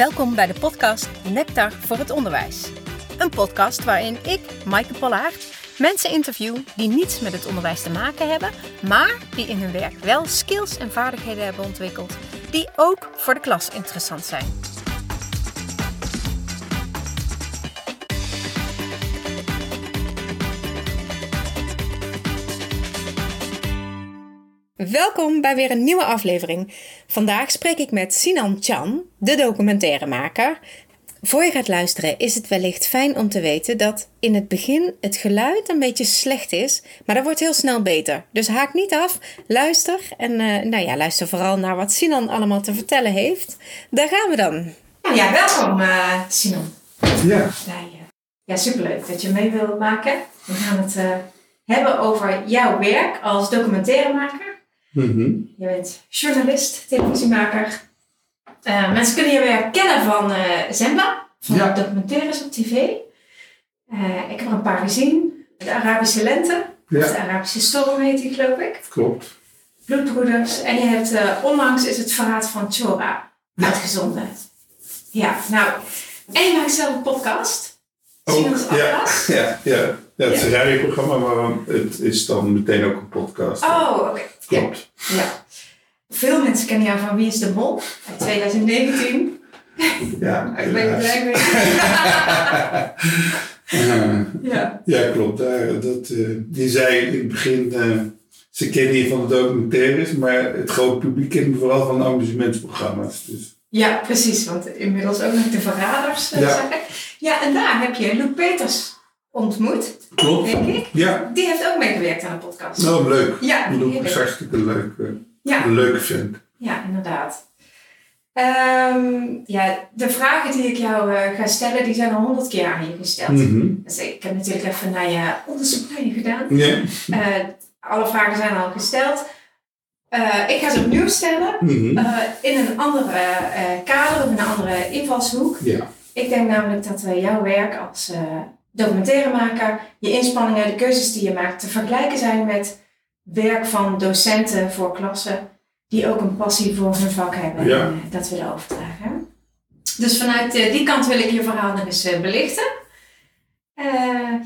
Welkom bij de podcast Nectar voor het Onderwijs. Een podcast waarin ik, Maaike Pollaert, mensen interview die niets met het onderwijs te maken hebben, maar die in hun werk wel skills en vaardigheden hebben ontwikkeld die ook voor de klas interessant zijn. Welkom bij weer een nieuwe aflevering. Vandaag spreek ik met Sinan Chan, de documentairemaker. Voor je gaat luisteren is het wellicht fijn om te weten dat in het begin het geluid een beetje slecht is, maar dat wordt heel snel beter. Dus haak niet af, luister en uh, nou ja, luister vooral naar wat Sinan allemaal te vertellen heeft. Daar gaan we dan. Ja, welkom uh, Sinan. Ja. Ja, superleuk dat je mee wilt maken. We gaan het uh, hebben over jouw werk als documentairemaker. Mm Je bent journalist, televisiemaker. Uh, mensen kunnen je weer kennen van uh, Zembla, van Ja. documentaires op tv. Uh, ik heb er een paar gezien. De Arabische Lente, Ja, de Arabische Storm heet die geloof ik. klopt. Bloedbroeders. En je hebt, onlangs is het verraad van Chora uitgezonden. Ja, nou. En je maakt zelf een podcast. Ook, ja, ja, ja. ja, het is een radioprogramma, maar het is dan meteen ook een podcast. Oh, oké. Klopt. ja. Veel mensen kennen jou van Wie is de Mol? Uit 2019. Ja, Ik ben blij mee. Ja. ja, klopt. Daar, dat, eh, die zei in het begin, eh, ze kennen je van de documentaires, maar het grote publiek kent me vooral van de amusementsprogramma's. Dus, ja, precies. Want inmiddels ook nog de verraders, eh, Ja. zeg ik. Ja, en daar heb je Lou Peters ontmoet, klopt. denk ik. Ja, Die heeft ook meegewerkt aan de podcast. nou leuk. Ja, Die is heeft- hartstikke leuk. eh, ja, Een leuke vent. ja, inderdaad. Ehm, ja, de vragen die ik jou eh, ga stellen, die zijn al honderd keer aan je gesteld. Mhm. Dus ik heb natuurlijk even naar je onderzoek naar je gedaan. Ja. Eh, alle vragen zijn al gesteld. Ik ga ze opnieuw stellen. Mhm. in een andere kader of een andere invalshoek. ja. Ik denk namelijk dat jouw werk als eh documentairemaker, je inspanningen, de keuzes die je maakt, te vergelijken zijn met werk van docenten voor klassen die ook een passie voor hun vak hebben Ja. en eh, dat willen overdragen. Dus vanuit eh, die kant wil ik je verhaal nog eens eh, belichten.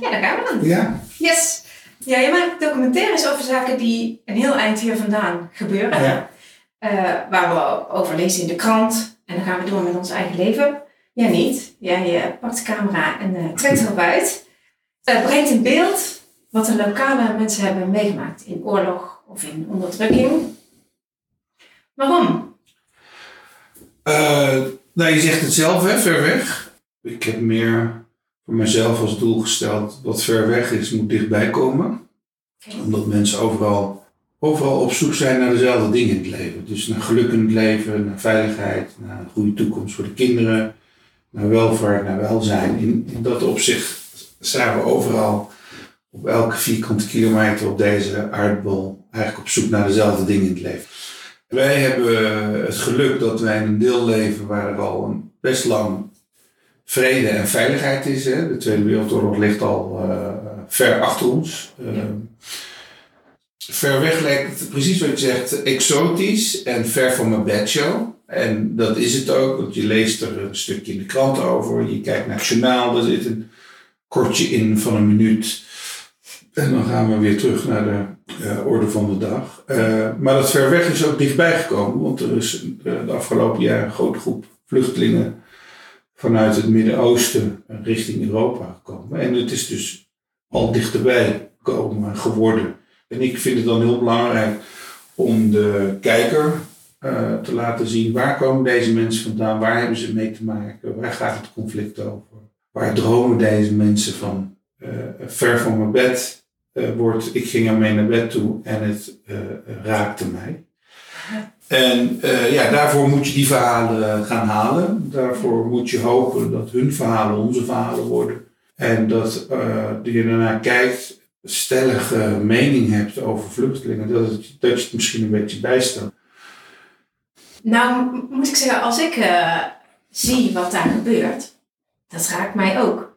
Ja, daar gaan we dan. Ja. Yes. Ja, je maakt documentaires over zaken die een heel eind hier vandaan gebeuren. Ja. Waar we over lezen in de krant. En dan gaan we door met ons eigen leven. Ja, niet. Ja, je pakt de camera en eh, trekt erop uit. Eh, brengt in beeld wat de lokale mensen hebben meegemaakt in oorlog of in onderdrukking. Waarom? Eh, nou, je zegt het zelf, hè, ver weg. Ik heb meer voor mezelf als doel gesteld wat ver weg is, moet dichtbij komen. Omdat mensen overal, overal op zoek zijn naar dezelfde dingen in het leven. Dus naar geluk in het leven, naar veiligheid, naar een goede toekomst voor de kinderen, naar welvaart, naar welzijn. In, in dat opzicht zijn we overal op elke vierkante kilometer op deze aardbol eigenlijk op zoek naar dezelfde dingen in het leven. Wij hebben het geluk dat wij in een deel leven waar er al een best lang vrede en veiligheid is. Hè. De Tweede Wereldoorlog ligt al eh, ver achter ons. Eh, ver weg lijkt het precies wat je zegt, exotisch en ver van mijn bedshow. En dat is het ook, want je leest er een stukje in de krant over. Je kijkt naar het journaal, daar zit een kortje in van een minuut. En dan gaan we weer terug naar de eh, orde van de dag. Eh, maar dat ver weg is ook dichtbij gekomen, want er is eh, de afgelopen jaar een grote groep vluchtelingen vanuit het Midden-Oosten richting Europa gekomen. En het is dus al dichterbij gekomen geworden. En ik vind het dan heel belangrijk om de kijker eh, te laten zien waar komen deze mensen vandaan, waar hebben ze mee te maken, waar gaat het conflict over, waar dromen deze mensen van. Eh, ver van mijn bed eh, wordt, ik ging ermee naar bed toe en het raakte mij. En ja, daarvoor moet je die verhalen gaan halen. Daarvoor moet je hopen dat hun verhalen onze verhalen worden. En dat eh, je daarna kijkt, stellige mening hebt over vluchtelingen, dat, het, dat je het misschien een beetje bijstelt. Nou, moet ik zeggen, als ik eh, zie wat daar gebeurt, dat raakt mij ook.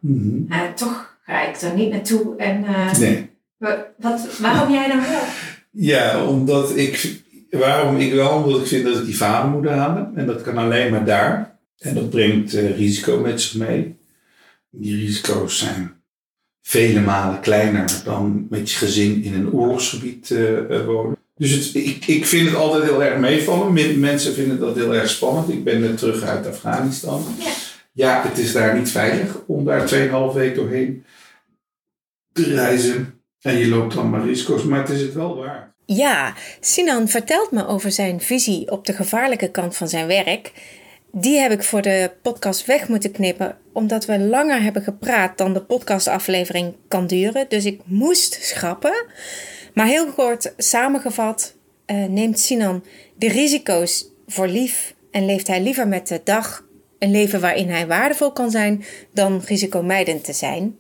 Eh, toch ga ik er niet naartoe. En eh, Nee. wa- wat, waarom jij dan wel? Ja, omdat ik, waarom ik wel, omdat ik vind dat ik die vader moet halen. En dat kan alleen maar daar. En dat brengt uh, risico met zich mee. Die risico's zijn vele malen kleiner dan met je gezin in een oorlogsgebied uh, wonen. Dus het, ik, ik vind het altijd heel erg meevallen. Mensen vinden dat heel erg spannend. Ik ben net terug uit Afghanistan. Ja. ja, het is daar niet veilig om daar 2,5 weken doorheen te reizen. En je loopt dan maar risico's, maar het is het wel waard. Ja, Sinan vertelt me over zijn visie op de gevaarlijke kant van zijn werk. Die heb ik voor de podcast weg moeten knippen, omdat we langer hebben gepraat dan de podcastaflevering kan duren. Dus ik moest schrappen. Maar heel kort samengevat uh, neemt Sinan de risico's voor lief en leeft hij liever met de dag een leven waarin hij waardevol kan zijn dan risicomijdend te zijn.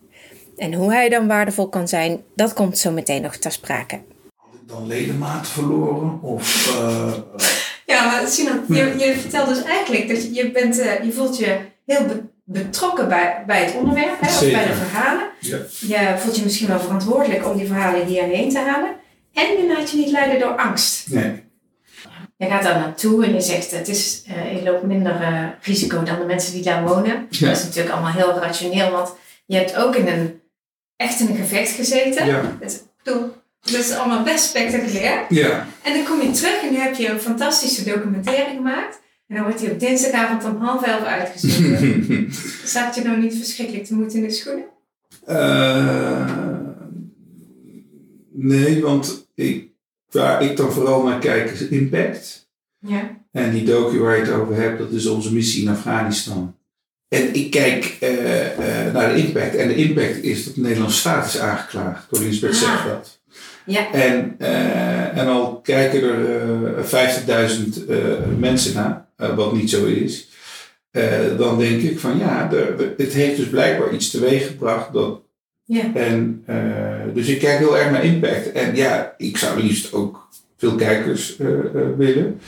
En hoe hij dan waardevol kan zijn, dat komt zo meteen nog ter sprake. Had ik dan ledematen verloren? Of, uh... Ja, maar Sinan, je, je vertelt dus eigenlijk dat je, je, bent, uh, je voelt je heel betrokken bij, bij het onderwerp, hè, of bij de verhalen. Ja. Je voelt je misschien wel verantwoordelijk om die verhalen hierheen te halen. En je laat je niet leiden door angst. Nee. Je gaat daar naartoe en je zegt, het is, uh, je loopt minder uh, risico dan de mensen die daar wonen. Ja. Dat is natuurlijk allemaal heel rationeel, want je hebt ook in een, echt in een gevecht gezeten. Ja. Dat is allemaal best spectaculair. Ja. En dan kom je terug en nu heb je een fantastische documentaire gemaakt. En dan wordt hij op dinsdagavond om half elf uitgezonden. Zat je nou niet verschrikkelijk te moeten in de schoenen? Uh, nee, want ik, waar ik dan vooral naar kijk is impact. Ja. En die docu waar je het over hebt, dat is onze missie in Afghanistan. En ik kijk uh, uh, naar de impact. En de impact is dat de Nederlandse staat is aangeklaagd door Lisbeth ah. Zegveld. Ja. En, uh, en al kijken er 50.000 mensen naar. Eh, wat niet zo is, uh, dan denk ik van ja, de, het heeft dus blijkbaar iets teweeg gebracht. Dat, ja. en, uh, dus ik kijk heel erg naar impact. En ja, ik zou liefst ook veel kijkers willen.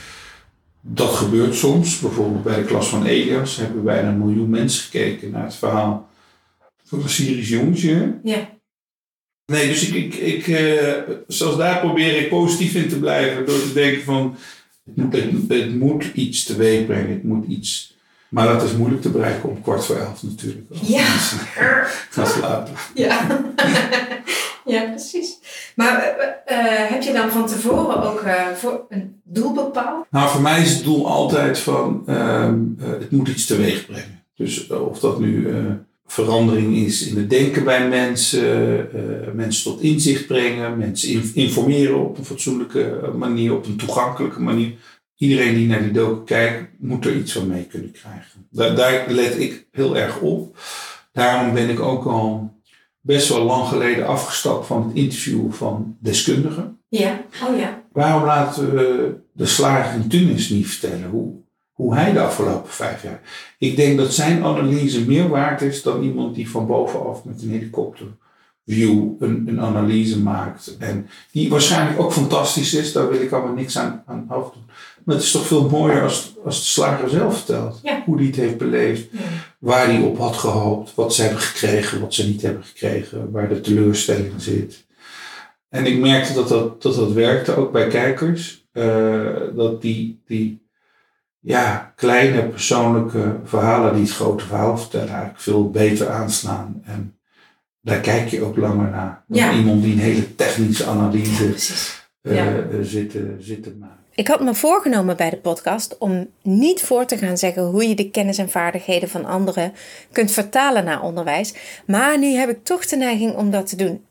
Dat gebeurt soms. Bijvoorbeeld bij de klas van Elias hebben bijna een miljoen mensen gekeken naar het verhaal van een Syrisch jongetje. Ja. Nee, dus ik, ik, ik zelfs daar probeer ik positief in te blijven door te denken van het, moet iets teweeg brengen. Het moet iets. Maar dat is moeilijk te bereiken om kwart voor elf natuurlijk. Ja. Gaan slapen. Ja. ja, precies. Maar uh, heb je dan van tevoren ook uh, voor een doel bepaald? Nou, voor mij is het doel altijd van uh, het moet iets teweeg brengen. Dus of dat nu verandering is in het denken bij mensen, mensen tot inzicht brengen, mensen informeren op een fatsoenlijke manier, op een toegankelijke manier. Iedereen die naar die docu kijkt, moet er iets van mee kunnen krijgen. Daar, daar let ik heel erg op. Daarom ben ik ook al best wel lang geleden afgestapt van het interview van deskundigen. Ja, oh ja. Waarom laten we de slager in Tunis niet vertellen hoe, hoe hij de afgelopen vijf jaar. Ik denk dat zijn analyse meer waard is dan iemand die van bovenaf met een helikopter view een, een analyse maakt. En die waarschijnlijk ook fantastisch is, daar wil ik allemaal niks aan, aan afdoen. Maar het is toch veel mooier als, als de slager zelf vertelt. Hoe hij het heeft beleefd. Waar hij op had gehoopt. Wat ze hebben gekregen, wat ze niet hebben gekregen. Waar de teleurstelling zit. En ik merkte dat dat, dat, dat werkte, ook bij kijkers. Uh, dat die, die ja, kleine persoonlijke verhalen die het grote verhaal vertellen eigenlijk veel beter aanslaan. En daar kijk je ook langer naar. Dan iemand die een hele technische analyse uh, zit, zit te maken. Ik had me voorgenomen bij de podcast om niet voor te gaan zeggen hoe je de kennis en vaardigheden van anderen kunt vertalen naar onderwijs, maar nu heb ik toch de neiging om dat te doen.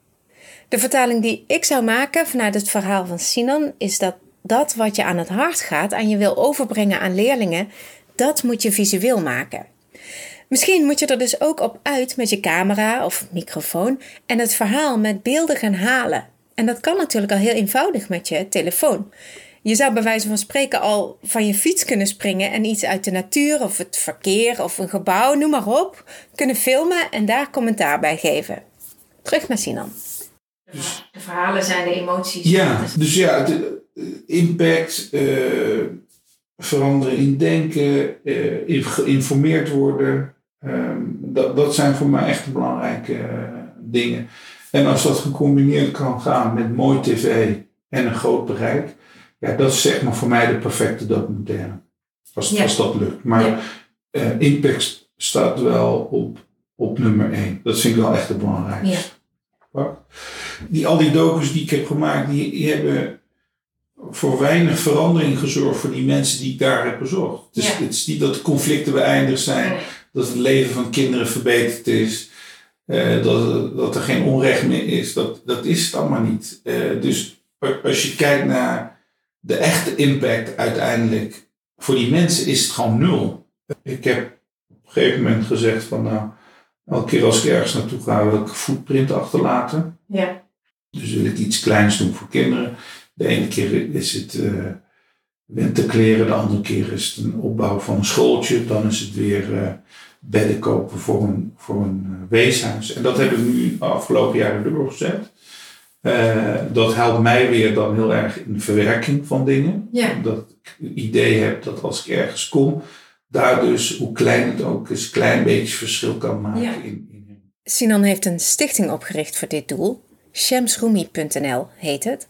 De vertaling die ik zou maken vanuit het verhaal van Sinan is dat dat wat je aan het hart gaat en je wil overbrengen aan leerlingen, dat moet je visueel maken. Misschien moet je er dus ook op uit met je camera of microfoon en het verhaal met beelden gaan halen. En dat kan natuurlijk al heel eenvoudig met je telefoon. Je zou bij wijze van spreken al van je fiets kunnen springen en iets uit de natuur of het verkeer of een gebouw, noem maar op, kunnen filmen en daar commentaar bij geven. Terug naar Sinan. Dus, de verhalen zijn de emoties. Ja, dus ja, de impact, uh, veranderen in denken, uh, geïnformeerd worden, uh, dat, dat zijn voor mij echt belangrijke dingen. En als dat gecombineerd kan gaan met mooi tv en een groot bereik, ja, dat is zeg maar voor mij de perfecte documentaire. Als, als dat lukt. Maar eh, impact staat wel op, op nummer één. Dat vind ik wel echt het belangrijkste. Ja. Die, al die docus die ik heb gemaakt, die, die, hebben voor weinig verandering gezorgd voor die mensen die ik daar heb bezorgd. Het is, het is niet dat de conflicten beëindigd zijn, dat het leven van kinderen verbeterd is, uh, dat, dat er geen onrecht meer is. Dat, dat is het allemaal niet. Uh, dus als je kijkt naar de echte impact uiteindelijk voor die mensen is het gewoon nul. Ik heb op een gegeven moment gezegd van nou, elke keer als ik ergens naartoe ga wil ik een footprint achterlaten. Ja. Dus wil ik iets kleins doen voor kinderen. De ene keer is het uh, winterkleren, de andere keer is het een opbouw van een schooltje. Dan is het weer uh, bedden kopen voor een, voor een uh, weeshuis. En dat heb ik nu de afgelopen jaren doorgezet. Uh, dat helpt mij weer dan heel erg in de verwerking van dingen. Ja. Dat ik het idee heb dat als ik ergens kom, daar dus, hoe klein het ook is, een klein beetje verschil kan maken. Ja. In, in... Sinan heeft een stichting opgericht voor dit doel. Shemsroemi.nl heet het.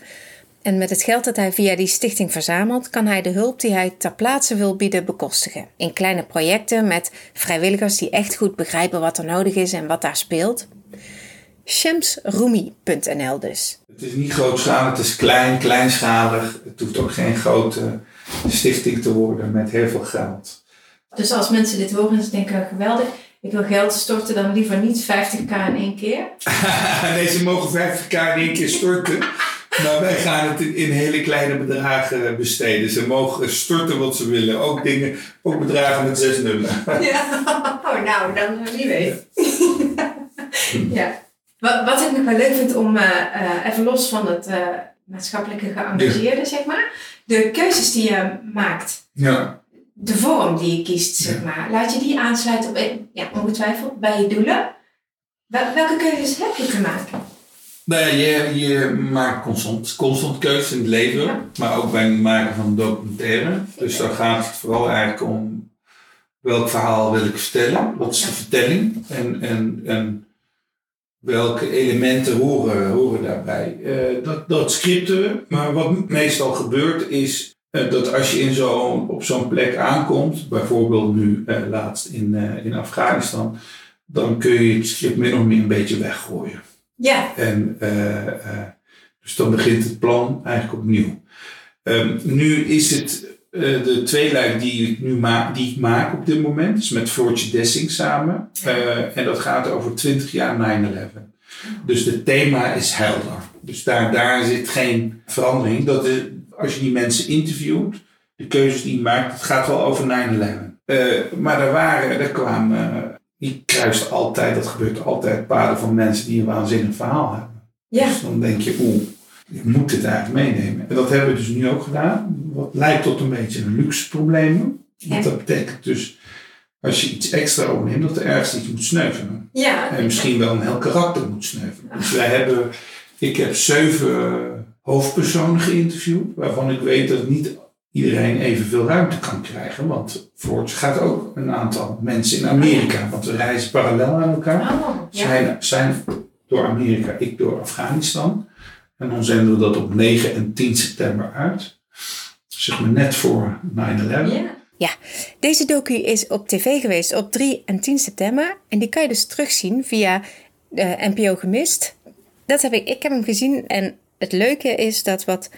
En met het geld dat hij via die stichting verzamelt, kan hij de hulp die hij ter plaatse wil bieden bekostigen. In kleine projecten met vrijwilligers die echt goed begrijpen wat er nodig is en wat daar speelt. Shemsroemi.nl dus. Het is niet grootschalig, het is klein, kleinschalig. Het hoeft ook geen grote stichting te worden met heel veel geld. Dus als mensen dit horen en ze denken geweldig, ik wil geld storten, dan liever niet 50k in één keer? nee, ze mogen 50k in één keer storten. Maar wij gaan het in, hele kleine bedragen besteden. Ze mogen storten wat ze willen. Ook dingen, ook bedragen met zes nullen. Ja, oh, nou, dan wie weet. ja. Wat, wat ik nog wel leuk vind om, uh, uh, even los van het uh, maatschappelijke geëngageerde, zeg maar, de keuzes die je maakt. Ja. De vorm die je kiest, zeg maar. Laat je die aansluiten op, ja, ongetwijfeld, bij je doelen. welke keuzes heb je te maken? Nou ja, je, je maakt constant, constant keuzes in het leven, maar ook bij het maken van documentaire. Dus dan gaat het vooral eigenlijk om welk verhaal wil ik vertellen, wat is de vertelling en, en, en welke elementen horen, horen daarbij. Uh, dat, dat scripten we, maar wat meestal gebeurt is uh, dat als je in zo, op zo'n plek aankomt, bijvoorbeeld nu uh, laatst in, in Afghanistan, dan kun je het script min of meer een beetje weggooien. Ja. En dus dan begint het plan eigenlijk opnieuw. Um, nu is het uh, de tweeluik die ik nu maak, die ik maak op dit moment, is met Floortje Dessing samen. En dat gaat over 20 jaar 9-11. Dus het thema is helder. Dus daar, daar zit geen verandering. Dat is, als je die mensen interviewt, de keuzes die je maakt, het gaat wel over 9-11. Uh, maar er waren, er kwamen, die kruist altijd, dat gebeurt altijd, paden van mensen die een waanzinnig verhaal hebben. Ja. Dus dan denk je, oeh, je moet dit eigenlijk meenemen. En dat hebben we dus nu ook gedaan. Wat lijkt tot een beetje een luxe probleem. Want dat betekent dus, als je iets extra opneemt, dat er ergens iets moet sneuvelen. Ja, en misschien wel een heel karakter moet sneuvelen. Dus wij hebben, ik heb zeven hoofdpersonen geïnterviewd, waarvan ik weet dat niet iedereen evenveel ruimte kan krijgen. Want voorts gaat ook een aantal mensen in Amerika, want we reizen parallel aan elkaar. Oh, ja. zijn, zijn door Amerika, ik door Afghanistan. En dan zenden we dat op 9 en 10 september uit. Zeg maar net voor 9-11. Ja. Ja, deze docu is op tv geweest op 3 en 10 september. En die kan je dus terugzien via de NPO Gemist. Dat heb ik, ik heb hem gezien. En het leuke is dat wat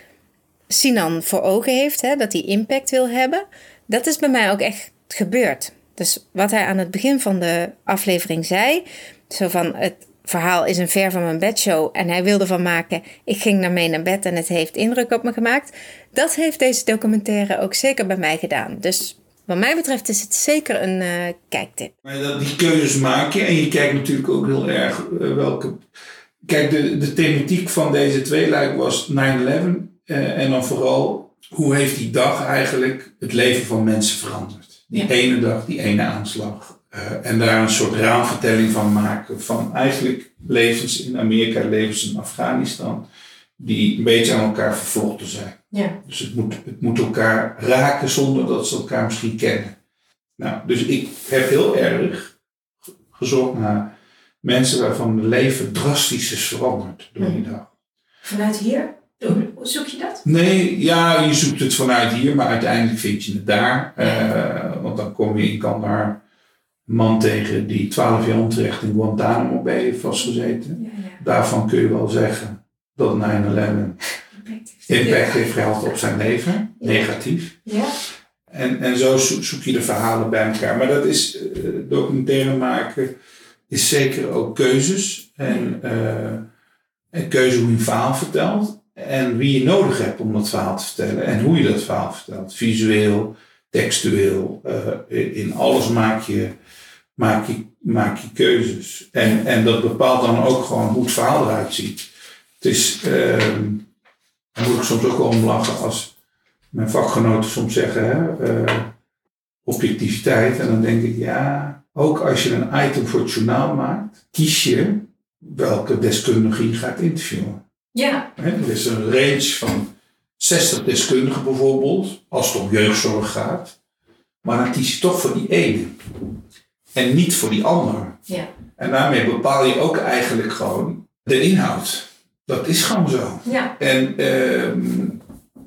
Sinan voor ogen heeft, hè, dat hij impact wil hebben, dat is bij mij ook echt gebeurd. Dus wat hij aan het begin van de aflevering zei, zo van het verhaal is een ver van mijn bedshow en hij wilde van maken. Ik ging daarmee naar bed en het heeft indruk op me gemaakt. Dat heeft deze documentaire ook zeker bij mij gedaan. Dus wat mij betreft is het zeker een uh, kijktip. Maar die keuzes maak je en je kijkt natuurlijk ook heel erg uh, welke. Kijk, de, de thematiek van deze twee lijkt was 9-11 uh, eh, en dan vooral hoe heeft die dag eigenlijk het leven van mensen veranderd. Die ene dag, die ene aanslag. Uh, en daar een soort raamvertelling van maken. Van eigenlijk levens in Amerika, levens in Afghanistan. Die een beetje aan elkaar vervlochten zijn. Ja. Dus het moet, het moet elkaar raken zonder dat ze elkaar misschien kennen. Nou, dus ik heb heel erg gezocht naar mensen waarvan het leven drastisch is veranderd door die dag. Vanuit hier? Hoe zoek je dat? Nee, ja, je zoekt het vanuit hier, maar uiteindelijk vind je het daar. Uh, want dan kom je in Kandahar een man tegen die 12 jaar onterecht in Guantanamo Bay heeft vastgezeten. Ja, ja. Daarvan kun je wel zeggen dat 9-11 impact heeft gehad op zijn leven, negatief. Ja. En, en zo zoek je de verhalen bij elkaar. Maar dat is uh, documentaire maken, is zeker ook keuzes. En, uh, en keuze hoe je een verhaal vertelt. En wie je nodig hebt om dat verhaal te vertellen. En hoe je dat verhaal vertelt. Visueel, textueel. Uh, in alles maak je, maak je, maak je keuzes. En, en dat bepaalt dan ook gewoon hoe het verhaal eruit ziet. Het is, uh, daar moet ik soms ook wel om lachen als mijn vakgenoten soms zeggen, hè, uh, objectiviteit. En dan denk ik, ja, ook als je een item voor het journaal maakt, kies je welke deskundige je gaat interviewen. Ja. er is een range van 60 deskundigen bijvoorbeeld, als het om jeugdzorg gaat. Maar dan kies je toch voor die ene. En niet voor die ander. Ja. En daarmee bepaal je ook eigenlijk gewoon de inhoud. Dat is gewoon zo. Ja. En ehm,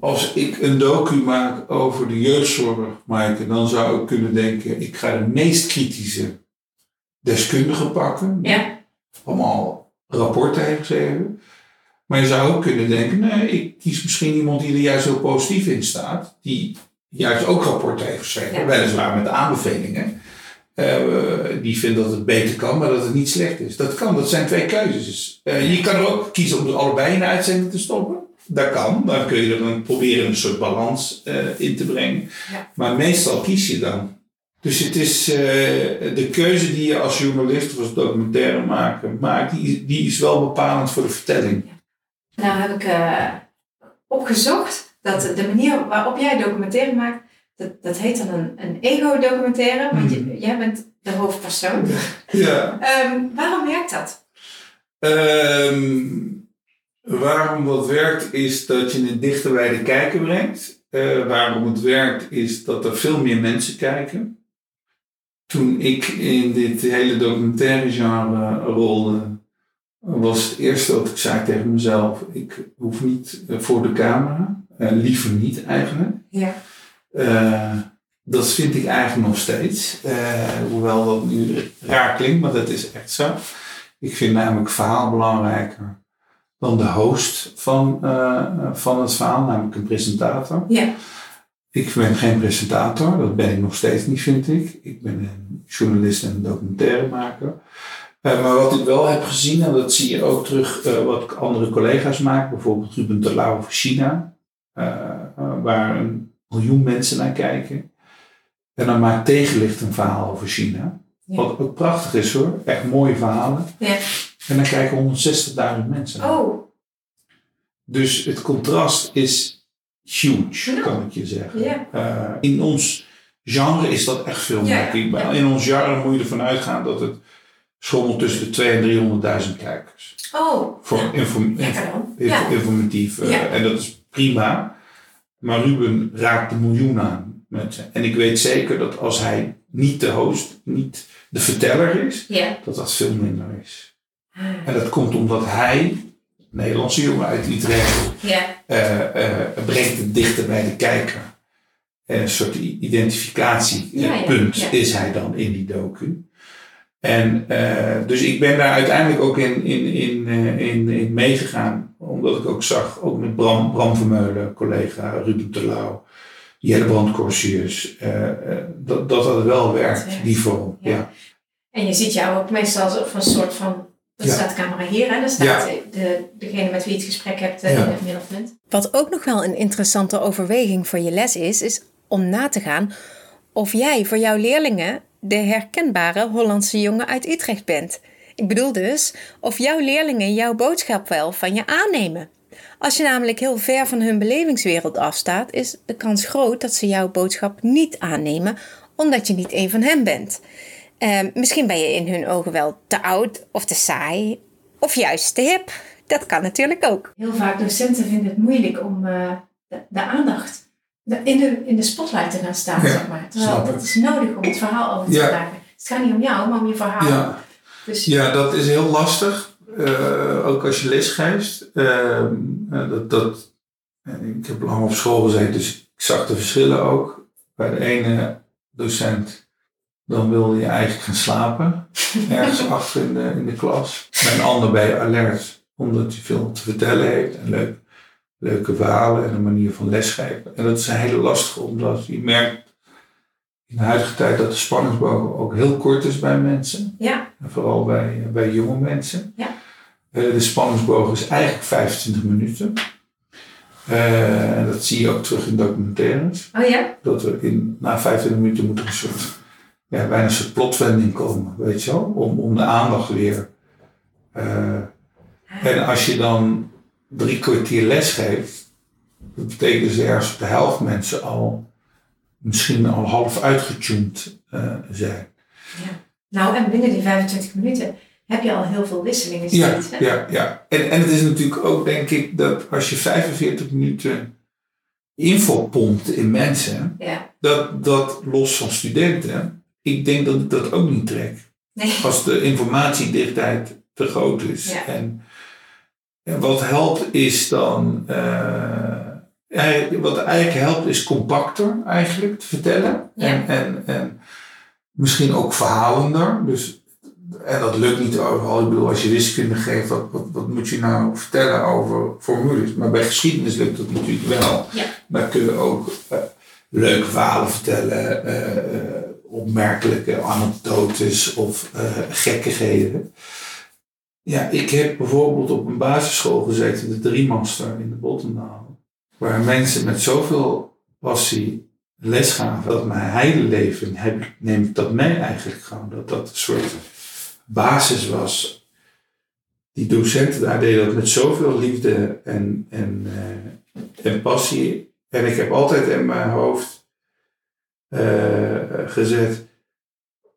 als ik een docu maak over de jeugdzorg, Maaike, dan zou ik kunnen denken, ik ga de meest kritische deskundigen pakken. Ja. Allemaal rapporten heeft geschreven. Maar je zou ook kunnen denken, nee, ik kies misschien iemand die er juist heel positief in staat. Die juist ook rapporten heeft geschreven, ja. weliswaar met aanbevelingen. Uh, die vindt dat het beter kan, maar dat het niet slecht is. Dat kan, dat zijn twee keuzes. Uh, je kan er ook kiezen om er allebei in de uitzending te stoppen. Dat kan, dan kun je er dan proberen een soort balans uh, in te brengen. Ja. Maar meestal kies je dan. Dus het is de keuze die je als journalist of als documentaire maakt, die, die is wel bepalend voor de vertelling. Nou heb ik opgezocht dat de manier waarop jij documentaire maakt, dat, dat heet dan een, een ego-documentaire, want je, Mhm. jij bent de hoofdpersoon. Ja. Ehm, waarom werkt dat? Um, waarom dat werkt is dat je het dichter bij de kijker brengt. Uh, waarom het werkt is dat er veel meer mensen kijken. Toen ik in dit hele documentaire genre rolde, was het eerste wat ik zei tegen mezelf: ik hoef niet voor de camera, uh, liever niet eigenlijk. Ja. Uh, dat vind ik eigenlijk nog steeds. Uh, hoewel dat nu raar klinkt, maar dat is echt zo. Ik vind namelijk verhaal belangrijker dan de host van, van het verhaal, namelijk een presentator. Ja. Ik ben geen presentator, dat ben ik nog steeds niet, vind ik. Ik ben een journalist en een documentairemaker. Uh, maar wat ik wel heb gezien, en dat zie je ook terug uh, wat andere collega's maken, bijvoorbeeld Ruben Terlouw over China, waar een miljoen mensen naar kijken. En dan maakt Tegenlicht een verhaal over China. Ja. Wat ook prachtig is hoor. Echt mooie verhalen. Ja. En dan kijken 160.000 mensen naar. Oh. Dus het contrast is huge, Ja. kan ik je zeggen. Ja. Uh, in ons genre is dat echt veel ja. In ons genre moet je ervan uitgaan dat het schommelt tussen de 200.000 en 300.000 kijkers. Oh. Voor inform Ja. informatief. uh, Ja. En dat is prima. Maar Ruben raakt de miljoen aan. Met, en ik weet zeker dat als hij niet de host, niet de verteller is, dat dat veel minder is. Ah. En dat komt omdat hij, Nederlandse jongen uit Utrecht, Ja. uh, uh, brengt het dichter bij de kijker. En een soort identificatiepunt is hij dan in die docu. En uh, dus ik ben daar uiteindelijk ook in, in, in, uh, in, in meegegaan. Omdat ik ook zag, ook met Bram, Bram Vermeulen, collega Ruben Terlouw, Jelle Brandkorsius, uh, dat, dat dat wel werkt, die vorm. Ja. Ja. En je ziet jou ook meestal als op een soort van. Er Ja. staat de camera hier en daar staat Ja. de, degene met wie je het gesprek hebt eh, Ja. in het middelpunt. Wat ook nog wel een interessante overweging voor je les is, is om na te gaan of jij voor jouw leerlingen de herkenbare Hollandse jongen uit Utrecht bent. Ik bedoel dus of jouw leerlingen jouw boodschap wel van je aannemen. Als je namelijk heel ver van hun belevingswereld afstaat, is de kans groot dat ze jouw boodschap niet aannemen, omdat je niet een van hen bent. Eh, misschien ben je in hun ogen wel te oud of te saai, of juist te hip. Dat kan natuurlijk ook. Heel vaak docenten vinden het moeilijk om eh, de, de aandacht in, de, in de spotlight te gaan staan, Ja, zeg maar. Terwijl dat is nodig om het verhaal over te Ja. dragen. Het gaat niet om jou, maar om je verhaal. Ja. Dus Ja, dat is heel lastig. uh, ook als je lesgeeft, uh, dat, dat, ik heb lang op school gezeten, dus ik zag de verschillen ook. Bij de ene docent, dan wilde je eigenlijk gaan slapen, ergens achter in de, in de klas. Bij een ander ben je alert, omdat hij veel te vertellen heeft en leuk, leuke verhalen en een manier van lesgeven. En dat is een hele lastige, omdat je merkt in de huidige tijd dat de spanningsboog ook heel kort is bij mensen. Ja. En vooral bij, bij jonge mensen. Ja. Uh, de spanningsboog is eigenlijk 25 minuten. Uh, en dat zie je ook terug in documentaires. Oh ja? Dat we in, na 25 minuten moet er een soort, ja, bijna een soort plotwending komen, weet je wel? Om, om de aandacht weer. Uh, en als je dan drie kwartier les geeft, dat betekent dus ergens op de helft mensen al misschien al half uitgetuned uh, zijn. Ja. Nou, en binnen die 25 minuten heb je al heel veel wisselingen ja, Ja, ja. En, en het is natuurlijk ook, denk ik, dat als je 45 minuten info pompt in mensen, ja. dat, dat los van studenten, ik denk dat ik dat ook niet trek. Nee. Als de informatiedichtheid te groot is. Ja. En, en wat helpt is dan. Uh, wat eigenlijk helpt is compacter eigenlijk te vertellen. Ja. En, en, en misschien ook verhalender. Dus, en dat lukt niet overal. Ik bedoel, als je wiskunde geeft, wat, wat, wat moet je nou vertellen over formules? Maar bij geschiedenis lukt dat natuurlijk wel. Ja. Maar kun je ook uh, leuke verhalen vertellen, uh, opmerkelijke anekdotes of gekkigheden. Ja, ik heb bijvoorbeeld op een basisschool gezeten, de Driemaster in de Bottendaal. Waar mensen met zoveel passie les gaven, dat mijn hele leven heb, neem ik dat mee eigenlijk gewoon. Dat dat een soort basis was. Die docenten daar deden dat met zoveel liefde en, en, uh, en passie. En ik heb altijd in mijn hoofd uh, gezet,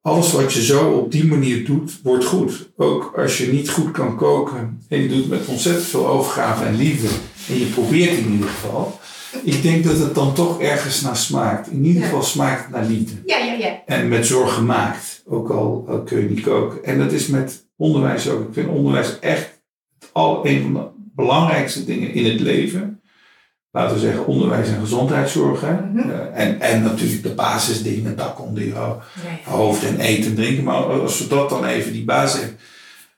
alles wat je zo op die manier doet, wordt goed. Ook als je niet goed kan koken en je doet het met ontzettend veel overgave en liefde en je probeert in ieder geval. Ik denk dat het dan toch ergens naar smaakt. In ieder Ja. geval smaakt het naar liefde. Ja, ja, ja. En met zorg gemaakt, ook al, al kun je niet koken. En dat is met onderwijs ook. Ik vind onderwijs echt het al, een van de belangrijkste dingen in het leven. Laten we zeggen onderwijs en gezondheidszorg. Hè? Mhm. Eh, en, en natuurlijk de basisdingen, dak onder je hoofd en eten en drinken. Maar als we dat dan even, die basis hebben.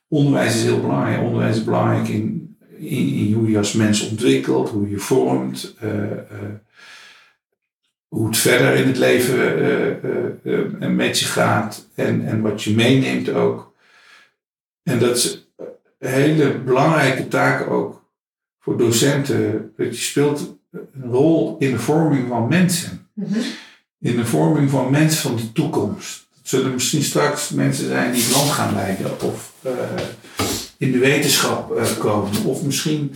Onderwijs is heel belangrijk. Onderwijs is belangrijk in, in, in hoe je als mens ontwikkelt, hoe je vormt. eh, eh, hoe het verder in het leven met je gaat. En, en wat je meeneemt ook. En dat is een hele belangrijke taak ook voor docenten. Dat je speelt een rol in de vorming van mensen Mhm. in de vorming van mensen van de toekomst. Het zullen misschien straks mensen zijn die het land gaan leiden of eh, in de wetenschap eh, komen of misschien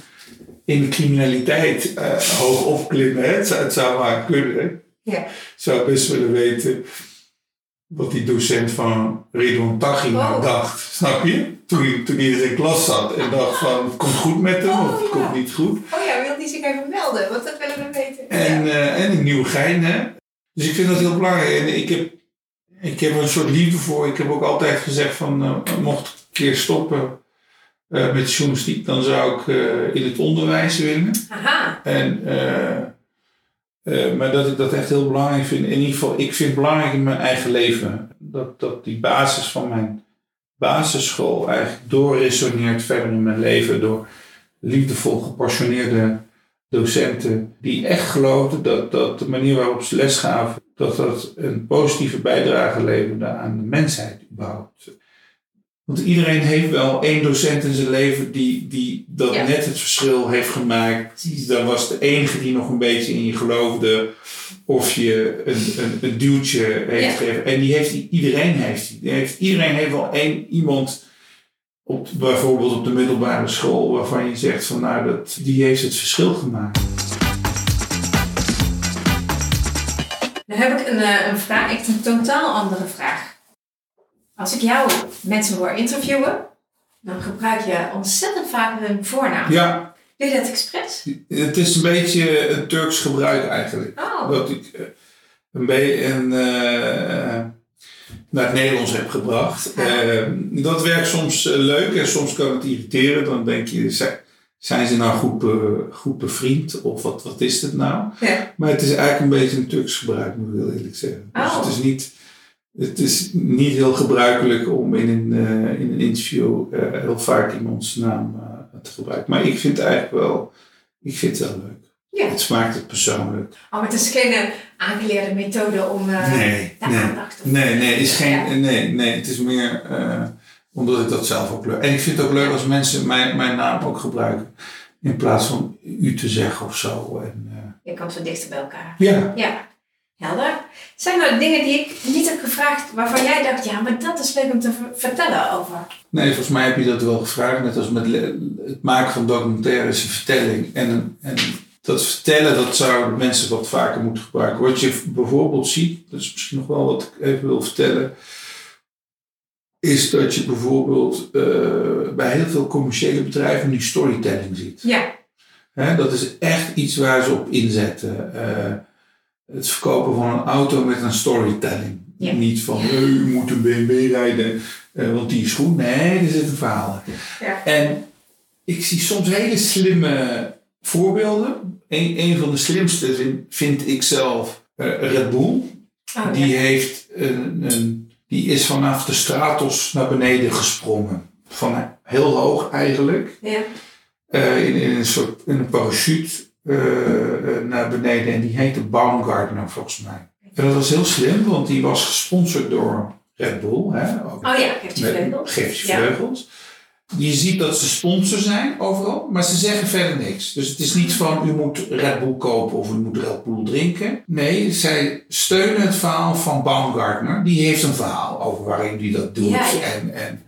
in de criminaliteit eh, hoog opklimmen. Het, zou, het zou maar kunnen. Ja. Zou best willen weten wat die docent van Ridwan Taghi nou Oh. dacht. Snap je? Toen, hij- toen hij in zijn klas zat en dacht van het komt goed met hem Oh, of het ja. komt niet goed. Oh ja, wil die zich even melden? Want dat willen we weten. En, ja. eh, en een nieuw gein, hè. Dus ik vind dat heel belangrijk. En ik heb, ik heb er een soort liefde voor. Ik heb ook altijd gezegd van, eh, mocht ik een keer stoppen eh, met journalistiek, dan zou ik in het onderwijs willen. Aha. En, eh, maar dat ik dat echt heel belangrijk vind. In ieder geval, ik vind het belangrijk in mijn eigen leven. Dat, dat die basis van mijn basisschool eigenlijk doorresoneert verder in mijn leven. Door liefdevol gepassioneerde docenten die echt geloofden dat, dat de manier waarop ze les gaven, dat dat een positieve bijdrage leverde aan de mensheid überhaupt. Want iedereen heeft wel één docent in zijn leven die, die dat Ja. net het verschil heeft gemaakt. Dat was de enige die nog een beetje in je geloofde. Of je een, een, een duwtje heeft Ja. gegeven. En die heeft iedereen heeft die. die heeft, iedereen heeft wel één iemand op, bijvoorbeeld op de middelbare school waarvan je zegt van nou dat, die heeft het verschil gemaakt. Dan heb ik een, eh, een vraag, echt een totaal andere vraag. Als ik jou mensen hoor interviewen, dan gebruik je ontzettend vaak hun voornaam. Ja, Doe je dat expres? het is een beetje een Turks gebruik eigenlijk. Oh. Dat ik eh, een beetje een. eh, naar het Nederlands heb gebracht. Ehm, dat werkt soms leuk en soms kan het irriteren. Dan denk je, zijn ze nou goed, goed bevriend of wat, wat is het nou? Ja. Maar het is eigenlijk een beetje een Turks gebruik, moet ik heel eerlijk zeggen. Dus oh. het is niet het is niet heel gebruikelijk om in een, uh, in een interview uh, heel vaak iemands naam uh, te gebruiken. Maar ik vind het eigenlijk wel, ik vind het wel leuk. Ja. Het smaakt het persoonlijk. Oh, maar het is geen aangeleerde methode om nee, de nee, aandacht te Nee, nee, het is geen, nee, nee, het is meer omdat ik dat zelf ook leuk En ik vind het ook leuk als mensen mijn, mijn naam ook gebruiken. In plaats van u te zeggen of zo. En, Je komt zo dichter bij elkaar. Ja. Ja. Helder. Zijn er dingen die ik niet heb gevraagd waarvan jij dacht, ja, maar dat is leuk om te vertellen over? Nee, volgens mij heb je dat wel gevraagd. Net als met het maken van documentaire is een vertelling. En, en dat vertellen, dat zouden mensen wat vaker moeten gebruiken. Wat je bijvoorbeeld ziet, dat is misschien nog wel wat ik even wil vertellen. Is dat je bijvoorbeeld uh, bij heel veel commerciële bedrijven nu storytelling ziet. Ja. He, dat is echt iets waar ze op inzetten. Uh, het verkopen van een auto met een storytelling. Niet van, u moet een BMW rijden, uh, want die is goed. Nee, er zit een verhaal. Ja. En ik zie soms hele slimme voorbeelden. Een, een van de slimste vind, vind ik zelf uh, Red Bull. Oh, die, heeft een, een, die is vanaf de stratos naar beneden gesprongen. Van heel hoog eigenlijk. Ja. in, in, een soort in een parachute naar beneden en die heette Baumgartner volgens mij. En dat was heel slim, want die was gesponsord door Red Bull. Hè, oh ja, geeft je vleugels. Geeft je vleugels. Je ziet dat ze sponsor zijn overal, maar ze zeggen verder niks. Dus het is niet van u moet Red Bull kopen of u moet Red Bull drinken. Nee, zij steunen het verhaal van Baumgartner. Die heeft een verhaal over waarin hij dat doet en, en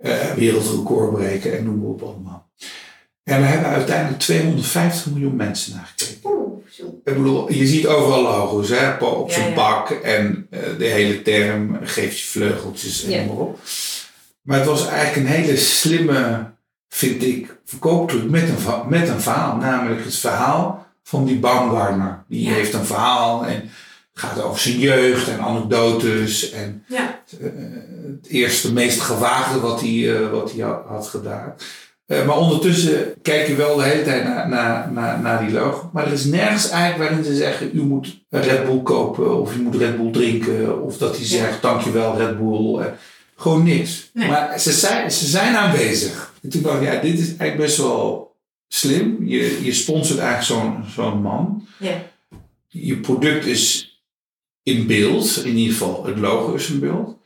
uh, wereldrecord breken en noem maar op allemaal. En we hebben uiteindelijk 250 miljoen mensen naar gekeken. Ik bedoel, je ziet overal logo's hè, op zijn ja, bak en uh, de hele term geeft je vleugeltjes en ja. maar op. Maar het was eigenlijk een hele slimme, vind ik, verkooptruc met een, met een verhaal. Namelijk het verhaal van die Baumgartner. Die heeft een verhaal en gaat over zijn jeugd en anekdotes. En uh, het eerste, meest gewaagde wat hij, uh, wat hij had gedaan. Uh, maar ondertussen kijk je wel de hele tijd naar, naar, naar, naar die logo. Maar er is nergens eigenlijk waarin ze zeggen: u moet Red Bull kopen of u moet Red Bull drinken. Of dat hij zegt: dankjewel Red Bull. Uh, gewoon niks. Maar ze zijn, ze zijn aanwezig. En toen dacht ik: ja, dit is eigenlijk best wel slim. Je, je sponsort eigenlijk zo'n zo'n man. Ja. Je product is in beeld, in ieder geval het logo is in beeld.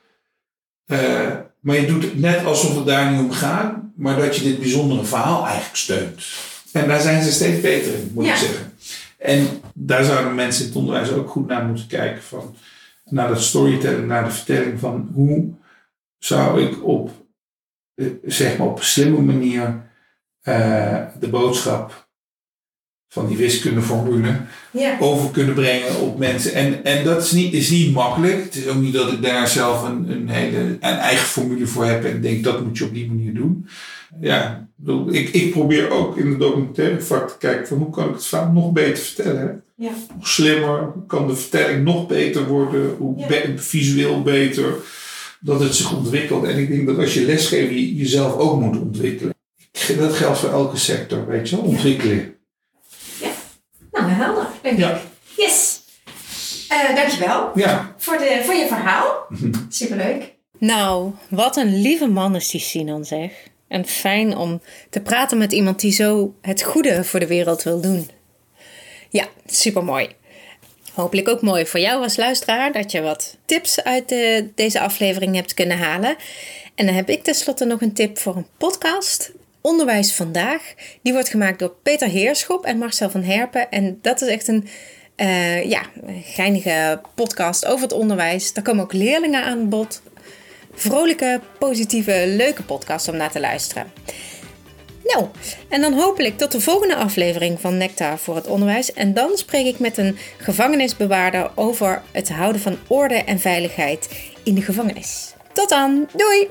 Uh, maar je doet het net alsof het daar niet om gaat maar dat je dit bijzondere verhaal eigenlijk steunt. En daar zijn ze steeds beter in, moet ik zeggen. En daar zouden mensen in het onderwijs ook goed naar moeten kijken. Van, naar dat storytelling, naar de vertelling van hoe zou ik op, eh, zeg maar op een slimme manier uh, de boodschap van die wiskundeformule ja. over kunnen brengen op mensen. En, en dat is niet, is niet makkelijk. Het is ook niet dat ik daar zelf een, een, hele, een eigen formule voor heb en denk dat moet je op die manier doen. Ja, ik, ik probeer ook in de documentaire vak te kijken van hoe kan ik het verhaal nog beter vertellen. Ja. Nog slimmer, kan de vertelling nog beter worden, hoe visueel beter, dat het zich ontwikkelt. En ik denk dat als je lesgeeft, je jezelf ook moet ontwikkelen. Dat geldt voor elke sector, weet je wel, ontwikkeling. Nou, helder, denk ja. ik. Yes. Uh, dankjewel ja. voor, de, voor je verhaal. Superleuk. Nou, wat een lieve man is die Sinan zeg. En fijn om te praten met iemand die zo het goede voor de wereld wil doen. Ja, supermooi. Hopelijk ook mooi voor jou als luisteraar dat je wat tips uit de, deze aflevering hebt kunnen halen. En dan heb ik tenslotte nog een tip voor een podcast. Onderwijs Vandaag. Die wordt gemaakt door Peter Heerschop en Marcel van Herpen. En dat is echt een uh, ja, geinige podcast over het onderwijs. Daar komen ook leerlingen aan bod. Vrolijke, positieve, leuke podcast om naar te luisteren. Nou, en dan hopelijk tot de volgende aflevering van Nectar voor het onderwijs. En dan spreek ik met een gevangenisbewaarder over het houden van orde en veiligheid in de gevangenis. Tot dan, doei!